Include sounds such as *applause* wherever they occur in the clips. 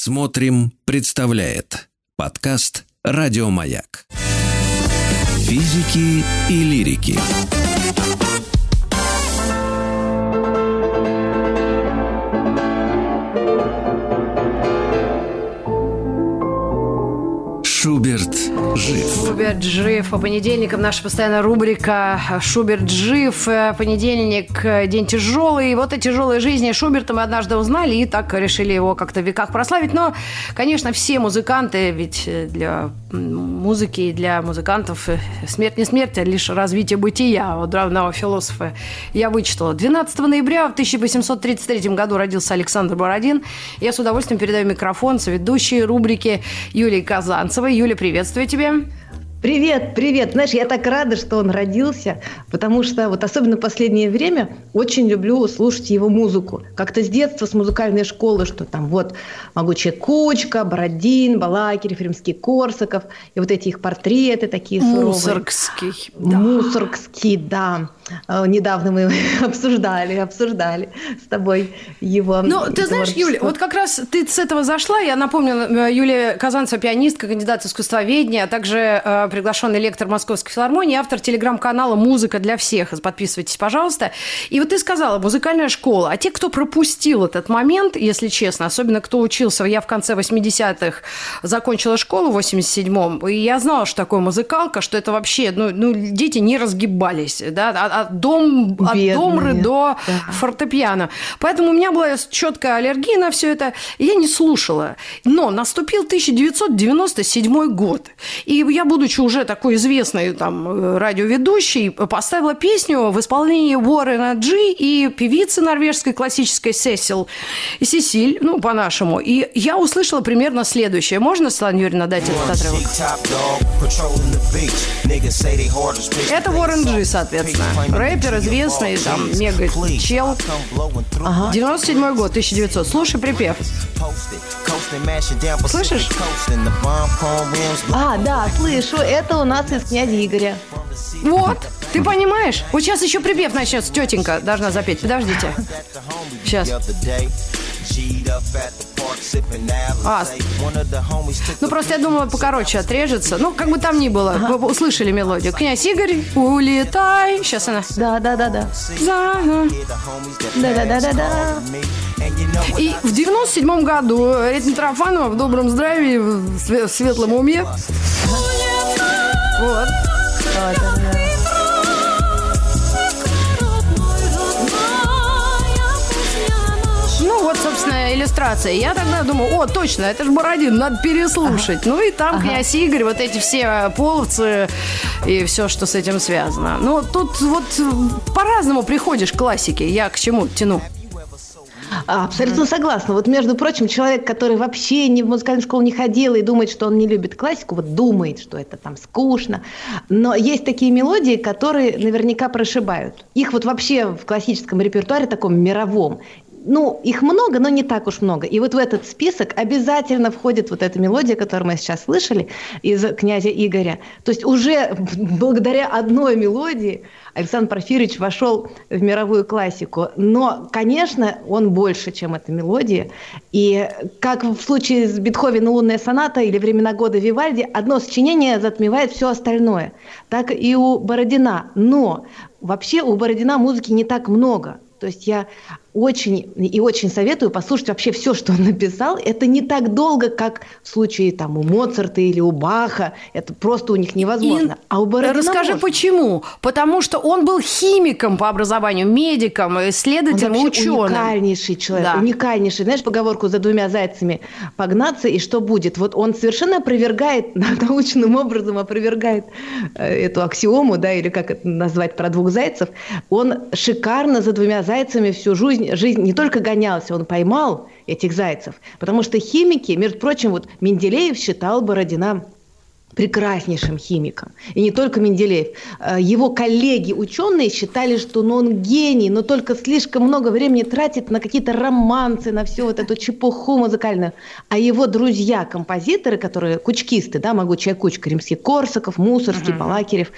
Смотрим, представляет подкаст Радиомаяк. Физики и лирики. Шуберт жив. По понедельникам наша постоянная рубрика «Шуберт жив». Понедельник – день тяжелый. И вот о тяжелой жизни Шуберта мы однажды узнали и так решили его как-то в веках прославить. Но, конечно, все музыканты, ведь для музыки и для музыкантов смерть не смерть, а лишь развитие бытия. Вот равного философа я вычитала. 12 ноября в 1833 году родился Александр Бородин. Я с удовольствием передаю микрофон соведущей рубрики Юлии Казанцевой. Юля, приветствую тебя. Привет, привет. Знаешь, я так рада, что он родился, потому что вот особенно в последнее время очень люблю слушать его музыку. Как-то с детства, с музыкальной школы, что там вот «Могучая кучка», «Бородин», «Балакирев», «Римский-Корсаков», и вот эти их портреты такие суровые. Мусоргский. Да. Мусоргский, да. Э, недавно мы *laughs* обсуждали, обсуждали с тобой его Ну, ты знаешь, Юля, вот как раз ты с этого зашла. Я напомню, э, Юлия Казанцева, пианистка, кандидат искусствоведения, а также э, приглашенный лектор Московской филармонии, автор телеграм-канала «Музыка для всех». Подписывайтесь, пожалуйста. И вот ты сказала, музыкальная школа. А те, кто пропустил этот момент, если честно, особенно кто учился, я в конце 80-х закончила школу в 87-м, и я знала, что такое музыкалка, что это вообще, ну, ну дети не разгибались, да, от, дом, от домры до да. фортепиано. Поэтому у меня была четкая аллергия на все это, и я не слушала. Но наступил 1997 год, и я, будучи уже такой известной там радиоведущей, поставила песню в исполнении Уоррена Джи и певицы норвежской классической Сесил, Сесиль, ну, по-нашему. И я услышала примерно следующее. Можно, Светлана Юрьевна, дать этот отрывок? Это Уоррен Джи, соответственно. Рэпер известный, там, мега чел. Ага. 97 год, 1900. Слушай припев. Слышишь? А, да, слышу это у нас из князя Игоря. Вот, ты понимаешь? Вот сейчас еще припев начнется, тетенька должна запеть. Подождите. Сейчас. А, ну просто я думала, покороче отрежется. Ну, как бы там ни было, ага. вы услышали мелодию. Князь Игорь, улетай. Сейчас она. Да, да, да, да. За... Да, да, да, да, да. И в 97 году Ретин Трофанова в добром здравии, в светлом уме. Вот. Вот, собственно, иллюстрация. Я тогда думаю, о, точно, это же Бородин, надо переслушать. Ага. Ну, и там ага. князь Игорь, вот эти все половцы и все, что с этим связано. Ну, тут вот по-разному приходишь к классике. Я к чему тяну? Абсолютно согласна. Вот, между прочим, человек, который вообще ни в музыкальную школу не ходил и думает, что он не любит классику, вот думает, что это там скучно. Но есть такие мелодии, которые наверняка прошибают. Их вот вообще в классическом репертуаре таком мировом ну, их много, но не так уж много. И вот в этот список обязательно входит вот эта мелодия, которую мы сейчас слышали из «Князя Игоря». То есть уже *laughs* благодаря одной мелодии Александр Порфирьевич вошел в мировую классику. Но, конечно, он больше, чем эта мелодия. И как в случае с Бетховеном «Лунная соната» или «Времена года» Вивальди, одно сочинение затмевает все остальное. Так и у Бородина. Но вообще у Бородина музыки не так много. То есть я очень и очень советую послушать вообще все, что он написал. Это не так долго, как в случае там у Моцарта или у Баха. Это просто у них невозможно. И а у Бородина Расскажи, можно. почему? Потому что он был химиком по образованию, медиком, исследователем, он ученым. уникальнейший человек, да. уникальнейший. Знаешь поговорку «за двумя зайцами погнаться, и что будет?» Вот он совершенно опровергает, *laughs* научным образом опровергает э, эту аксиому, да, или как это назвать, про двух зайцев. Он шикарно за двумя зайцами всю жизнь жизнь не только гонялся, он поймал этих зайцев. Потому что химики, между прочим, вот Менделеев считал Бородина прекраснейшим химиком. И не только Менделеев. Э, его коллеги-ученые считали, что ну, он гений, но только слишком много времени тратит на какие-то романсы, на всю вот эту чепуху музыкальную. А его друзья-композиторы, которые кучкисты, да, могучая кучка, Римский Корсаков, Мусорский, uh-huh. Балакирев,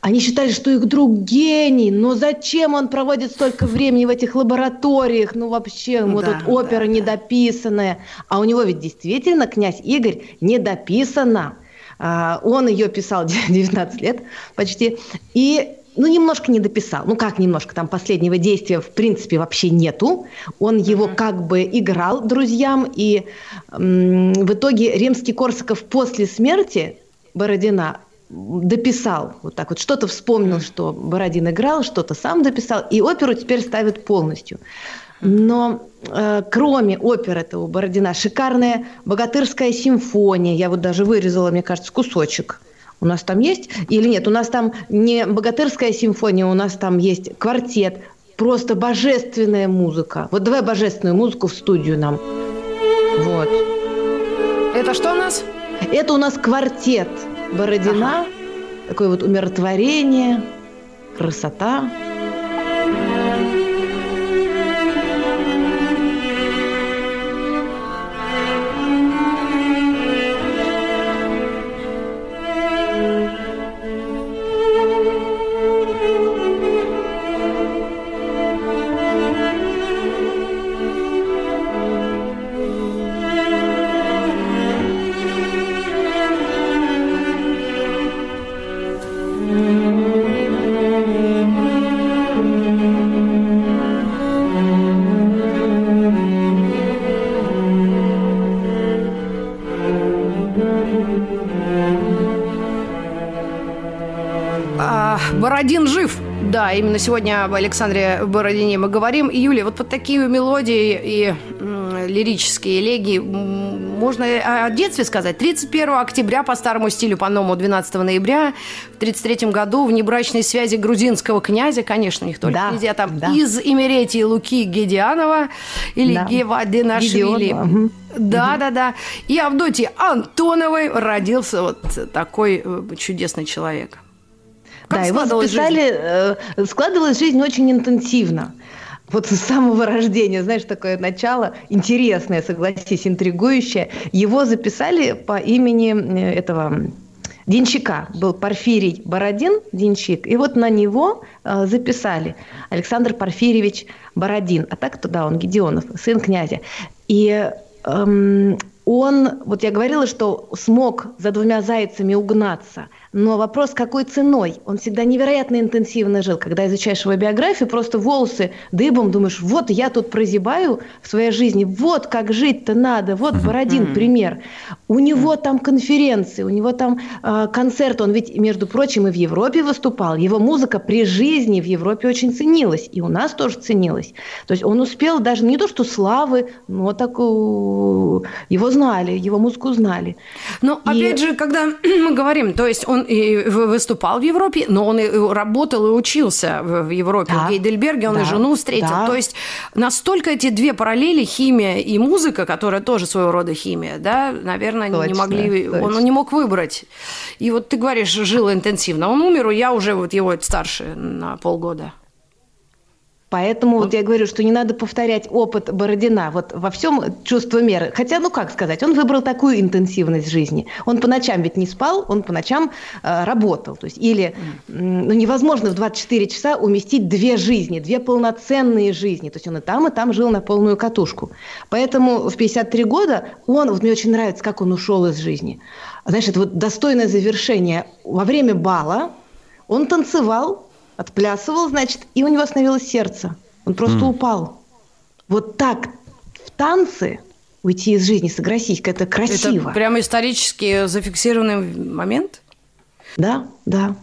они считали, что их друг гений, но зачем он проводит столько времени в этих лабораториях? Ну вообще, вот да, тут опера да, недописанная. А у него ведь действительно князь Игорь недописана. А, он ее писал *laughs* 19 лет почти. И ну, немножко не дописал. Ну, как немножко, там последнего действия в принципе вообще нету. Он его mm-hmm. как бы играл друзьям, и м- в итоге Римский-Корсаков после смерти Бородина дописал, вот так вот, что-то вспомнил, что Бородин играл, что-то сам дописал, и оперу теперь ставят полностью. Но кроме оперы этого Бородина, шикарная богатырская симфония. Я вот даже вырезала, мне кажется, кусочек. У нас там есть или нет? У нас там не богатырская симфония, у нас там есть квартет. Просто божественная музыка. Вот давай божественную музыку в студию нам. Вот. Это что у нас? Это у нас квартет Бородина. Ага. Такое вот умиротворение, красота. Бородин жив. Да, именно сегодня об Александре Бородине мы говорим. И, Юлия, вот под такие мелодии и лирические элегии можно о детстве сказать. 31 октября по старому стилю, по новому 12 ноября в 33 году в небрачной связи грузинского князя, конечно, не только да, князья, там да. из Имеретии Луки Гедианова или да. Гевадинашвили. Да, угу. да, да. И Авдотьи Антоновой родился вот такой э, чудесный человек. Как да, его записали, жизнь? Э, складывалась жизнь очень интенсивно. Вот с самого рождения, знаешь, такое начало интересное, согласись, интригующее. Его записали по имени э, этого Денщика. Был Порфирий Бородин, Денщик. И вот на него э, записали Александр Порфирьевич Бородин. А так туда он Гедеонов, сын князя. И эм, он, вот я говорила, что смог за двумя зайцами угнаться – но вопрос, какой ценой? Он всегда невероятно интенсивно жил. Когда изучаешь его биографию, просто волосы дыбом, думаешь, вот я тут прозябаю в своей жизни, вот как жить-то надо, вот Бородин пример. У него там конференции, у него там э, концерт, он ведь, между прочим, и в Европе выступал. Его музыка при жизни в Европе очень ценилась, и у нас тоже ценилась. То есть он успел даже не то, что славы, но так его знали, его музыку знали. Но и... опять же, когда *clears throat* мы говорим, то есть он он и выступал в Европе, но он и работал и учился в Европе. Да. В Гейдельберге он да. и жену встретил. Да. То есть настолько эти две параллели, химия и музыка, которая тоже своего рода химия, да, наверное, точно, не могли, точно. он не мог выбрать. И вот ты говоришь, жил интенсивно. Он умер, я уже вот его старше на полгода. Поэтому вот я говорю, что не надо повторять опыт Бородина вот во всем чувство меры. Хотя, ну как сказать, он выбрал такую интенсивность жизни. Он по ночам ведь не спал, он по ночам э, работал. То есть, или ну, невозможно в 24 часа уместить две жизни, две полноценные жизни. То есть он и там, и там жил на полную катушку. Поэтому в 53 года он, вот мне очень нравится, как он ушел из жизни. Знаешь, это вот достойное завершение. Во время бала он танцевал отплясывал, значит, и у него остановилось сердце. Он просто mm. упал. Вот так в танце уйти из жизни, согласись, это красиво. Это прямо исторически зафиксированный момент? Да, да.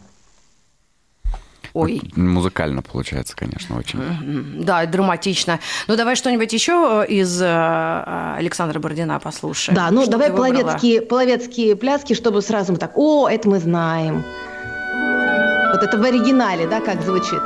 Ой. Музыкально получается, конечно, очень. Да, драматично. Ну, давай что-нибудь еще из э, Александра Бородина послушаем. Да, ну, что давай половецкие, половецкие пляски, чтобы сразу мы так, о, это мы знаем. Вот это в оригинале, да, как звучит?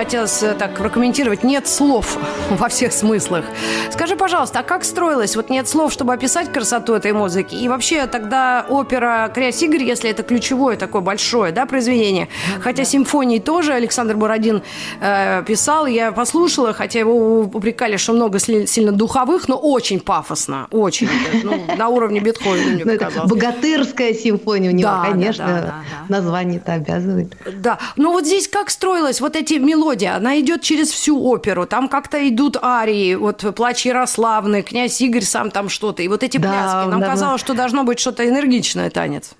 Хотелось э, так прокомментировать. Нет слов *laughs* во всех смыслах. Скажи, пожалуйста, а как строилось? Вот нет слов, чтобы описать красоту этой музыки. И вообще тогда опера «Крясь Игорь», если это ключевое такое большое да, произведение. Хотя симфонии тоже Александр Бородин э, писал. Я послушала, хотя его упрекали, что много сильно духовых, но очень пафосно. Очень. Ну, *laughs* на уровне Бетховена, мне ну, показалось. Богатырская симфония у него, Да, конечно, да, да, да. название-то обязывает. Да, но вот здесь как строилась вот эти мелодии? Она идет через всю оперу, там как-то идут арии, вот «Плач Ярославны», «Князь Игорь» сам там что-то, и вот эти Да, пляски. Нам да, казалось, что должно быть что-то энергичное танец.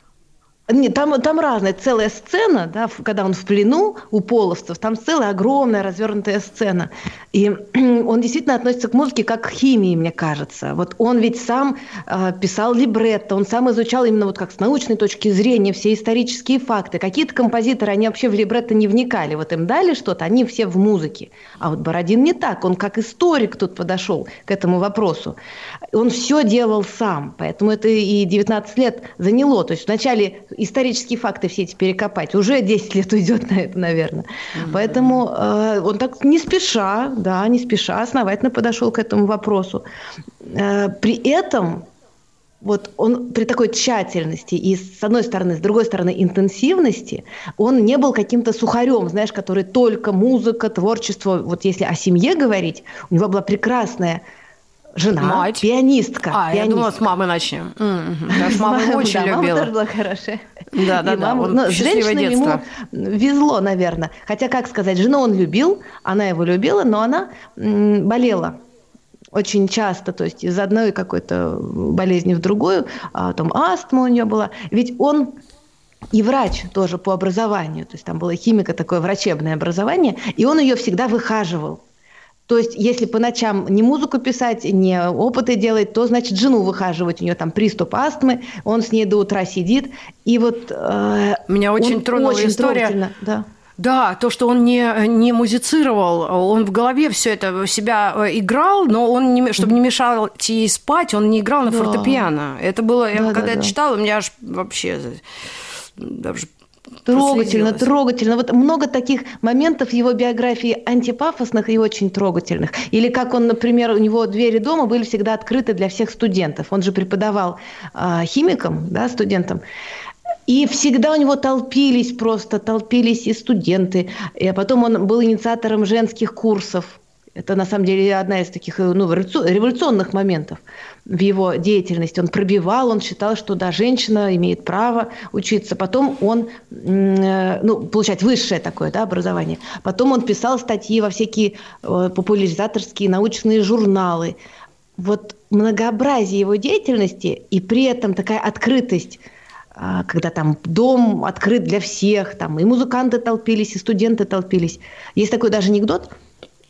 Нет, там, там разная целая сцена, да, когда он в плену у половцев, там целая огромная развернутая сцена. И *clears throat* он действительно относится к музыке как к химии, мне кажется. Вот он ведь сам э, писал либретто, он сам изучал именно вот как с научной точки зрения все исторические факты. Какие-то композиторы, они вообще в либретто не вникали. Вот им дали что-то, они все в музыке. А вот Бородин не так, он как историк тут подошел к этому вопросу. Он все делал сам, поэтому это и 19 лет заняло. То есть вначале исторические факты все эти перекопать, уже 10 лет уйдет на это, наверное. Поэтому э, он так не спеша, да, не спеша, основательно подошел к этому вопросу. Э, при этом вот он при такой тщательности и с одной стороны, с другой стороны интенсивности, он не был каким-то сухарем, знаешь, который только музыка, творчество. Вот если о семье говорить, у него была прекрасная жена, Мать. пианистка. А, я пианистка. думала, с мамы начнем. Я с мамой *laughs* очень да, Мама любила. тоже *laughs* была хорошая. Да, да, И да, мама- он ну, счастливое детство. ему везло, наверное. Хотя, как сказать, жену он любил, она его любила, но она м, болела очень часто, то есть из одной какой-то болезни в другую, а там астма у нее была. Ведь он и врач тоже по образованию, то есть там было химика такое врачебное образование, и он ее всегда выхаживал. То есть, если по ночам не музыку писать, не опыты делать, то, значит, жену выхаживать. У нее там приступ астмы, он с ней до утра сидит. И вот... э, Меня очень он тронула очень история. трогательно, Да. Да, то, что он не, не музицировал, он в голове все это себя э, играл, но он, не, чтобы не мешал ей спать, он не играл на Да. фортепиано. Это было, я Да, когда да, да. читала, у меня аж вообще даже Трогательно, трогательно. Вот много таких моментов в его биографии антипафосных и очень трогательных. Или как он, например, у него двери дома были всегда открыты для всех студентов. Он же преподавал а, химикам, да, студентам. И всегда у него толпились просто, толпились и студенты. И потом он был инициатором женских курсов. Это на самом деле одна из таких ну, революци- революционных моментов в его деятельности. Он пробивал, он считал, что да, женщина имеет право учиться. Потом он, э, ну, получать высшее такое да, образование. Потом он писал статьи во всякие э, популяризаторские научные журналы. Вот многообразие его деятельности и при этом такая открытость а, когда там дом открыт для всех, там и музыканты толпились, и студенты толпились. Есть такой даже анекдот,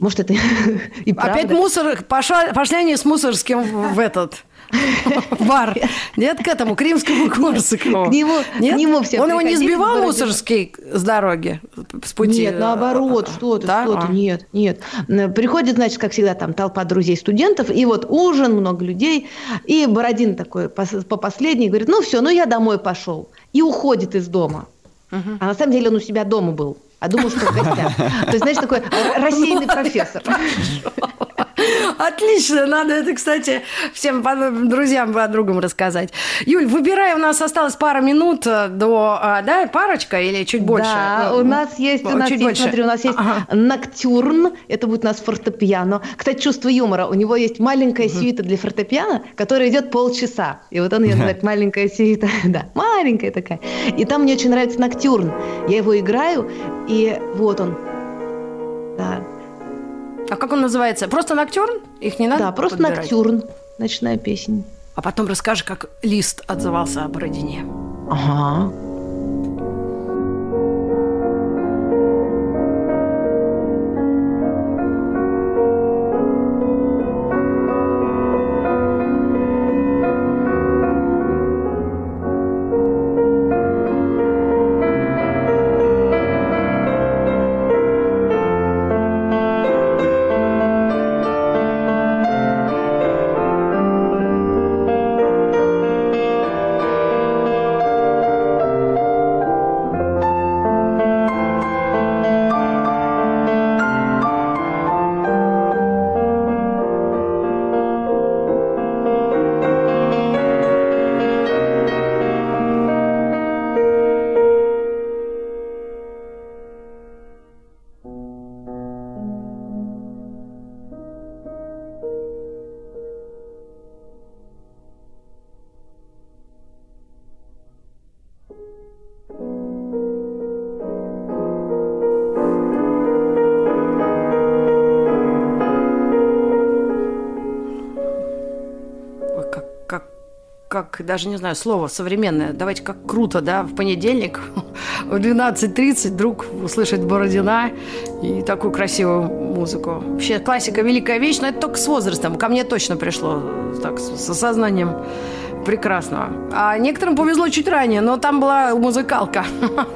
может, это *laughs* и правда. Опять мусор, пошла, пошли они с мусорским в, этот *laughs* бар. Нет, к этому, к римскому Корсакову. К нему- Нет? к нему все Он его не сбивал мусорский с дороги, с пути? Нет, наоборот, что ты, Да? что ты, А. нет, нет. Приходит, значит, как всегда, там толпа друзей студентов, и вот ужин, много людей, и Бородин такой по последней говорит, ну все, ну я домой пошел, и уходит из дома. А на самом деле он у себя дома был, а думал, что в гостях. То есть, знаешь, такой рассеянный профессор. Отлично, надо это, кстати, всем друзьям, подругам рассказать. Юль, выбирай, у нас осталось пара минут э, до, а, да, парочка или чуть больше? Да, Ну, у нас есть, у нас чуть есть, больше. смотри, у нас есть Ага. ноктюрн, это будет у нас фортепиано. Кстати, чувство юмора, у него есть маленькая сюита для фортепиано, которая идет полчаса. И вот он ее называет маленькая сюита, *laughs* да, маленькая такая. И там мне очень нравится ноктюрн. Я его играю, и вот он. Да, А как он называется? Просто ноктюрн? Их не надо да просто подбирать? ноктюрн, ночная песня. А потом расскажи, как Лист отзывался о Бородине. Ага. Как, даже не знаю, слово современное, давайте как круто, да, в понедельник *laughs* в 12.30 вдруг услышать Бородина и такую красивую музыку. Вообще классика великая вещь, но это только с возрастом. Ко мне точно пришло так, с осознанием прекрасного. А некоторым повезло чуть ранее, но там была музыкалка.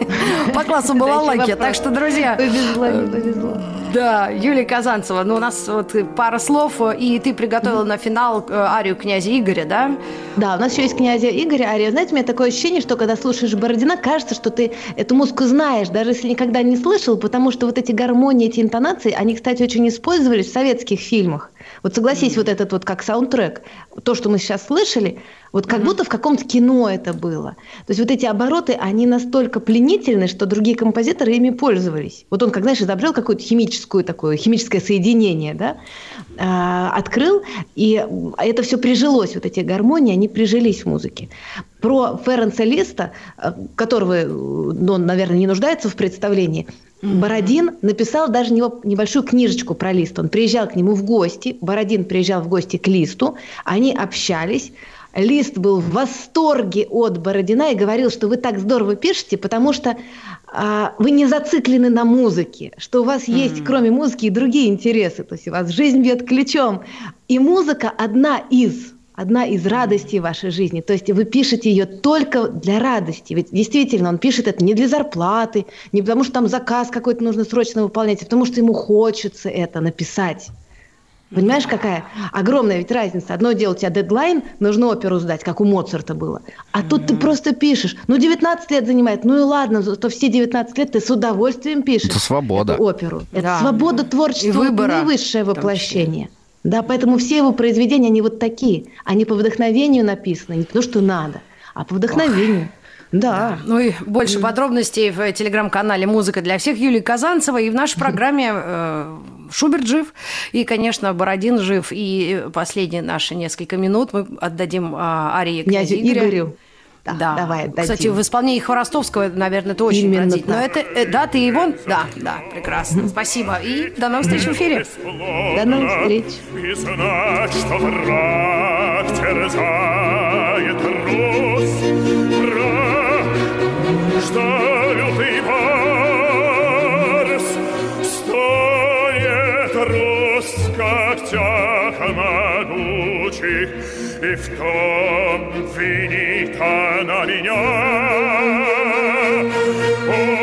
*laughs* По классу была лаки. Так что, друзья... Повезло, не повезло. Да, Юлия Казанцева. Ну, у нас вот пара слов, и ты приготовила на финал э, арию князя Игоря, да? Да, у нас еще есть князя Игоря ария. Знаете, у меня такое ощущение, что когда слушаешь Бородина, кажется, что ты эту музыку знаешь, даже если никогда не слышал, потому что вот эти гармонии, эти интонации, они, кстати, очень использовались в советских фильмах. Вот согласись, вот этот вот как саундтрек, то, что мы сейчас слышали, вот как mm-hmm. будто в каком-то кино это было. То есть вот эти обороты, они настолько пленительны, что другие композиторы ими пользовались. Вот он, как знаешь, изобрел какую-то химическую такое химическое соединение, да, э, открыл, и это все прижилось, вот эти гармонии, они прижились в музыке. Про Ференца Листа, э, которого, ну, он, наверное, не нуждается в представлении, Бородин написал даже небольшую книжечку про Лист. Он приезжал к нему в гости, Бородин приезжал в гости к Листу, они общались. Лист был в восторге от Бородина и говорил, что вы так здорово пишете, потому что а, вы не зациклены на музыке, что у вас есть, mm-hmm. кроме музыки, и другие интересы. То есть у вас жизнь бьет ключом. И музыка одна из одна из радостей вашей жизни. То есть вы пишете ее только для радости. Ведь действительно, он пишет это не для зарплаты, не потому что там заказ какой-то нужно срочно выполнять, а потому что ему хочется это написать. Понимаешь, какая огромная ведь разница. Одно дело, у тебя дедлайн, нужно оперу сдать, как у Моцарта было. А mm-hmm. тут ты просто пишешь. Ну, 19 лет занимает. Ну и ладно, то все 19 лет ты с удовольствием пишешь. Это свобода. Эту оперу. Да. Это свобода творчества, и выбора, наивысшее воплощение. Да, поэтому все его произведения, они вот такие. Они по вдохновению написаны, не потому что надо, а по вдохновению. Ох. Да. Ну и больше mm. подробностей в телеграм-канале «Музыка для всех» Юлии Казанцевой. И в нашей программе э, Шуберт жив, и, конечно, Бородин жив. И последние наши несколько минут мы отдадим э, Арии Князю Игоря. Игорю. Да, да. давай отдадим. Кстати, в исполнении Хворостовского, наверное, это очень Именно. Но это, э, да, ты его? Да, да, прекрасно. Спасибо. И до новых встреч в эфире. До новых встреч. могучих, и в том винит она меня. свой